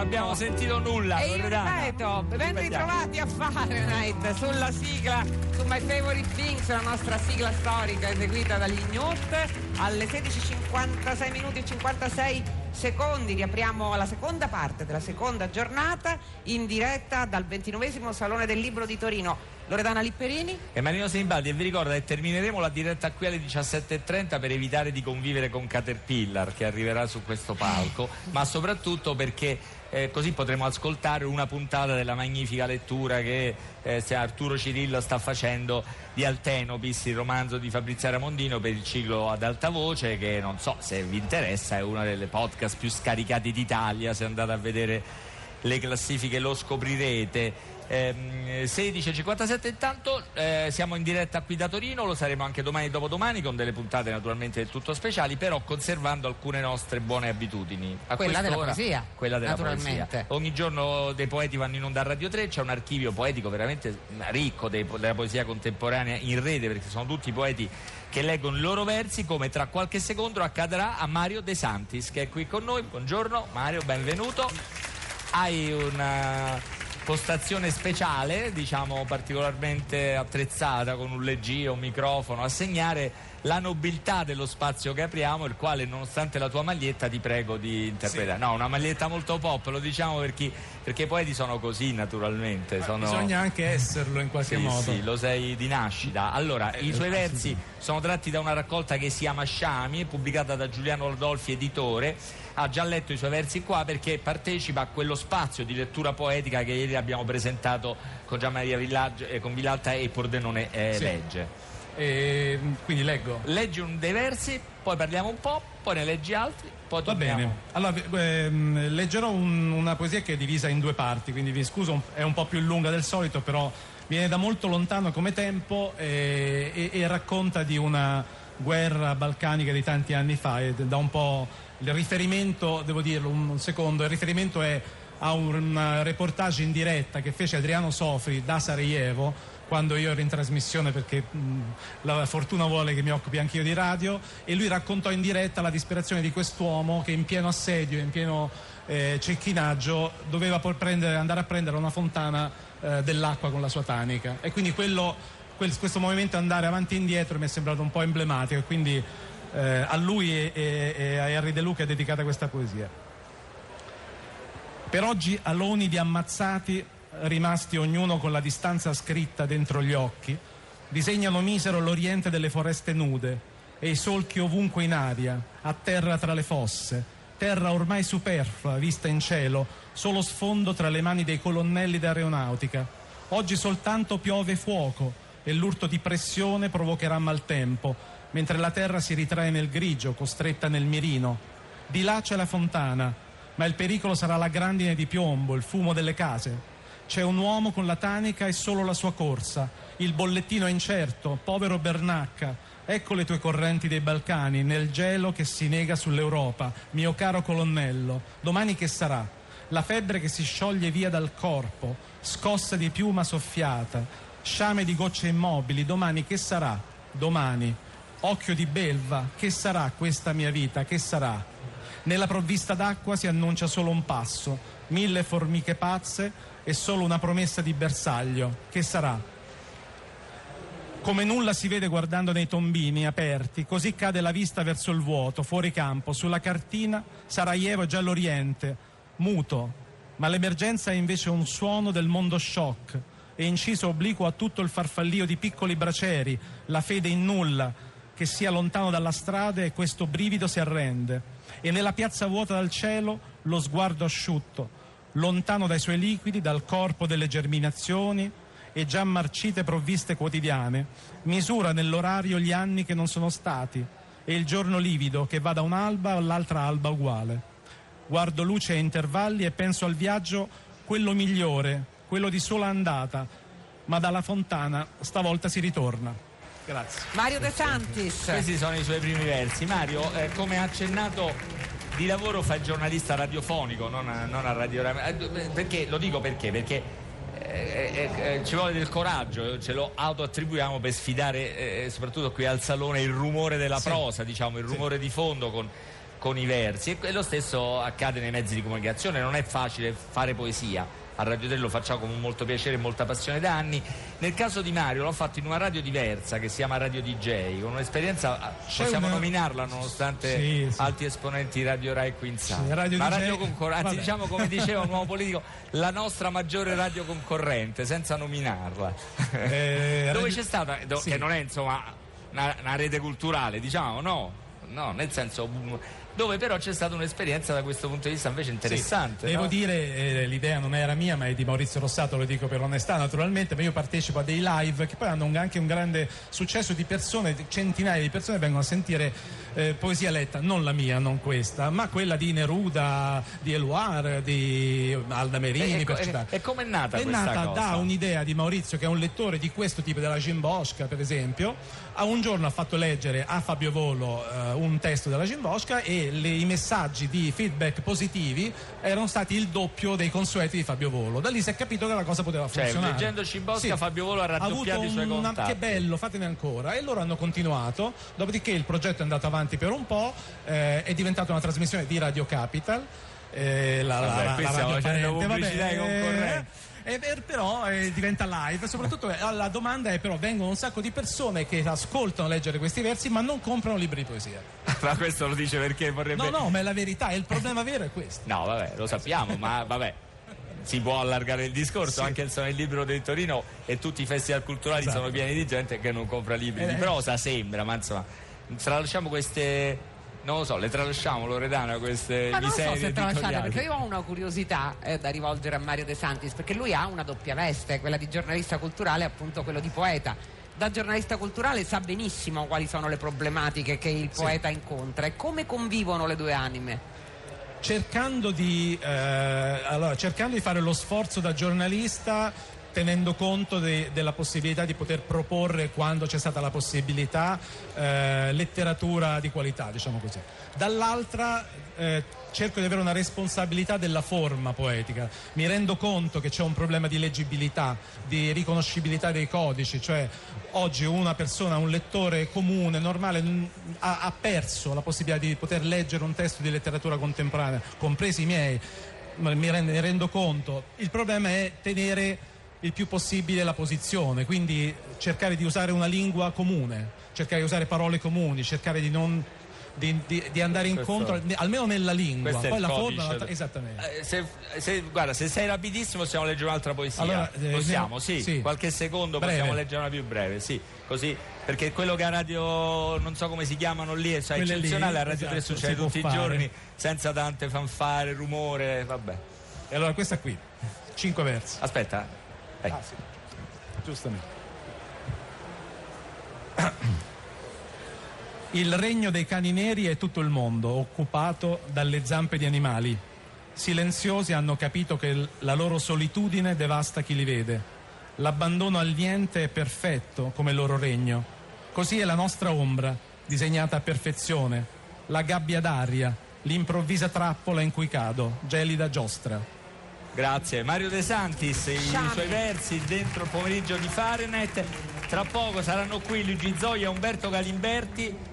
abbiamo sentito nulla. E io ripeto, ben ritrovati a Fahrenheit sulla sigla su My Favorite Things, la nostra sigla storica eseguita dagli Newt alle 16.56 minuti e 56 secondi. Riapriamo la seconda parte della seconda giornata in diretta dal 29 Salone del Libro di Torino. Loredana Lipperini? E Marino Senibaldi e vi ricordo che termineremo la diretta qui alle 17.30 per evitare di convivere con Caterpillar che arriverà su questo palco, ma soprattutto perché eh, così potremo ascoltare una puntata della magnifica lettura che eh, Arturo Cirillo sta facendo di Altenopis, il romanzo di Fabrizio Ramondino per il ciclo ad alta voce che non so se vi interessa, è una delle podcast più scaricati d'Italia, se andate a vedere le classifiche lo scoprirete. Ehm, 16.57 intanto eh, siamo in diretta qui da Torino, lo saremo anche domani e dopodomani con delle puntate naturalmente del tutto speciali, però conservando alcune nostre buone abitudini. A Quella della poesia, Quella della naturalmente. poesia. Ogni giorno dei poeti vanno in onda a Radio 3, c'è un archivio poetico veramente ricco dei- della poesia contemporanea in rete perché sono tutti poeti che leggono i loro versi come tra qualche secondo accadrà a Mario De Santis che è qui con noi. Buongiorno Mario, benvenuto. Hai una postazione speciale, diciamo particolarmente attrezzata con un leggio, un microfono a segnare la nobiltà dello spazio che apriamo, il quale nonostante la tua maglietta ti prego di interpretare. No, una maglietta molto pop, lo diciamo per chi- perché i poeti sono così naturalmente. sono... Bisogna anche esserlo in qualche Sì, modo. sì, lo sei di nascita. Allora, i suoi versi sono tratti da una raccolta che si chiama Sciami, pubblicata da Giuliano Rodolfi, editore. Ha già letto i suoi versi qua perché partecipa a quello spazio di lettura poetica che ieri abbiamo presentato con Gian Maria Villaggio, eh, con Villalta e Pordenone eh, Sì. legge. E, quindi leggo. Leggi un dei versi, poi parliamo un po', poi ne leggi altri, poi Va torniamo. bene. Allora, ehm, leggerò un- una poesia che è divisa in due parti, quindi vi scuso, è un po' più lunga del solito, però viene da molto lontano come tempo eh, e, e racconta di una guerra balcanica di tanti anni fa e da un po' il riferimento, devo dirlo un, un secondo, il riferimento è a un reportage in diretta che fece Adriano Sofri da Sarajevo quando io ero in trasmissione perché mh, la fortuna vuole che mi occupi anche io di radio e lui raccontò in diretta la disperazione di quest'uomo che in pieno assedio, in pieno eh, cecchinaggio doveva prendere- andare a prendere una fontana eh, dell'acqua con la sua tanica. E quindi quello, quel- questo movimento andare avanti e indietro mi è sembrato un po' emblematico quindi eh, a lui e, e- e a Henry De Luca è dedicata questa poesia. Per oggi aloni di ammazzati, rimasti ognuno con la distanza scritta dentro gli occhi, disegnano misero l'oriente delle foreste nude e i solchi ovunque in aria, a terra tra le fosse, terra ormai superflua, vista in cielo, solo sfondo tra le mani dei colonnelli d'aeronautica. Oggi soltanto piove fuoco e l'urto di pressione provocherà maltempo, mentre la terra si ritrae nel grigio, costretta nel mirino. Di là c'è la fontana, ma il pericolo sarà la grandine di piombo, il fumo delle case. C'è un uomo con la tanica e solo la sua corsa, Il bollettino è incerto, povero Bernacca. Ecco le tue correnti dei Balcani, nel gelo che si nega sull'Europa. Mio caro colonnello, domani che sarà? La febbre che si scioglie via dal corpo, scossa di piuma soffiata, sciame di gocce immobili, domani che sarà? Domani. Occhio di belva, che sarà questa mia vita? Che sarà? Nella provvista d'acqua si annuncia solo un passo, mille formiche pazze e solo una promessa di bersaglio. Che sarà? Come nulla si vede guardando nei tombini aperti, così cade la vista verso il vuoto, fuori campo, sulla cartina Sarajevo è già all'oriente, muto, ma l'emergenza è invece un suono del mondo shock e inciso obliquo a tutto il farfallio di piccoli braceri, la fede in nulla, che sia lontano dalla strada e questo brivido si arrende. E nella piazza vuota dal cielo lo sguardo asciutto, lontano dai suoi liquidi, dal corpo delle germinazioni, e già marcite provviste quotidiane, misura nell'orario gli anni che non sono stati e il giorno livido che va da un'alba all'altra alba uguale. Guardo luce a intervalli e penso al viaggio quello migliore, quello di sola andata, ma dalla fontana stavolta si ritorna. Grazie. Mario De Santis. Questi sono i suoi primi versi. Mario, eh, come accennato di lavoro fa il giornalista radiofonico, non a, non a radio. Eh, perché, lo dico perché? Perché eh, eh, eh, ci vuole del coraggio, ce lo autoattribuiamo per sfidare eh, soprattutto qui al salone il rumore della sì. prosa, diciamo, il rumore sì. di fondo con, con i versi e lo stesso accade nei mezzi di comunicazione, non è facile fare poesia a Radio 3 lo facciamo con molto piacere e molta passione da anni. Nel caso di Mario l'ho fatto in una radio diversa che si chiama Radio DJ, con un'esperienza, ah, possiamo una... nominarla nonostante sì, sì. alti esponenti Radio Rai qui in sala. Sì, radio Ma DJ... radio concorrente, anzi diciamo come diceva un uomo politico, la nostra maggiore radio concorrente, senza nominarla. Eh, Dove radio... c'è stata, che non è insomma una, una rete culturale, diciamo, no? No, nel senso dove però c'è stata un'esperienza da questo punto di vista invece interessante. Sì, devo no? dire, eh, l'idea non era mia, ma è di Maurizio Rossato, lo dico per onestà naturalmente, ma io partecipo a dei live che poi hanno un, anche un grande successo di persone, centinaia di persone vengono a sentire eh, poesia letta, non la mia, non questa, ma quella di Neruda, di Eluard, di Alda Merini, e, per citare. E come è nata è questa nata cosa? da un'idea di Maurizio, che è un lettore di questo tipo, della Gimbosca, per esempio, a un giorno ha fatto leggere a Fabio Volo uh, un testo della Gimbosca e le, i messaggi di feedback positivi erano stati il doppio dei consueti di Fabio Volo. Da lì si è capito che la cosa poteva cioè, funzionare. leggendo Cimbosca sì. Fabio Volo ha raddoppiato ha i suoi una, contatti. Che bello, fatene ancora. E loro hanno continuato, dopodiché il progetto è andato avanti per un po', eh, è diventata una trasmissione di Radio Capital. Eh, la, vabbè, la, la stiamo facendo pubblicità vabbè, concorrente. Eh, però eh, diventa live, soprattutto eh, la domanda è però vengono un sacco di persone che ascoltano leggere questi versi ma non comprano libri di poesia. ma questo lo dice perché vorrebbe... No, no, ma è la verità, il problema vero è questo. No, vabbè, lo sappiamo, ma vabbè. Si può allargare il discorso, sì. anche il il Libro di Torino e tutti i festival culturali esatto. sono pieni di gente che non compra libri di eh, prosa, sembra, ma insomma, tralasciamo queste non lo so, le tralasciamo Loredana queste Ma non so se tralasciate perché io ho una curiosità eh, da rivolgere a Mario De Santis perché lui ha una doppia veste, quella di giornalista culturale e appunto quello di poeta. Da giornalista culturale sa benissimo quali sono le problematiche che il poeta sì. incontra e come convivono le due anime. Cercando di, eh, allora, cercando di fare lo sforzo da giornalista tenendo conto de, della possibilità di poter proporre quando c'è stata la possibilità eh, letteratura di qualità, diciamo così. Dall'altra eh, cerco di avere una responsabilità della forma poetica. Mi rendo conto che c'è un problema di leggibilità, di riconoscibilità dei codici, cioè oggi una persona, un lettore comune, normale, ha, ha perso la possibilità di poter leggere un testo di letteratura contemporanea, compresi i miei, mi rendo, mi rendo conto. Il problema è tenere il più possibile la posizione, quindi cercare di usare una lingua comune, cercare di usare parole comuni, cercare di non di, di, di, andare incontro Questo, almeno nella lingua poi la forma la, esattamente. Eh, se, se, guarda se sei rapidissimo possiamo leggere un'altra poesia. Allora, eh, possiamo? ne, sì, sì, qualche secondo breve. possiamo leggere una più breve sì così perché quello che a radio non so come si chiamano lì è cioè, eccezionale a Radio esatto, 3 succede tutti i giorni senza tante fanfare rumore vabbè. E allora questa qui cinque versi. Aspetta Ecco. Ah, sì. Giustamente. Il regno dei cani neri è tutto il mondo, occupato dalle zampe di animali. Silenziosi hanno capito che la loro solitudine devasta chi li vede. L'abbandono al niente è perfetto come loro regno. Così è la nostra ombra, disegnata a perfezione, la gabbia d'aria, l'improvvisa trappola in cui cado, gelida giostra. Grazie. Mario De Santis, i Sciami. suoi versi dentro il pomeriggio di Fahrenheit. Tra poco saranno qui Luigi Zoia, Umberto Galimberti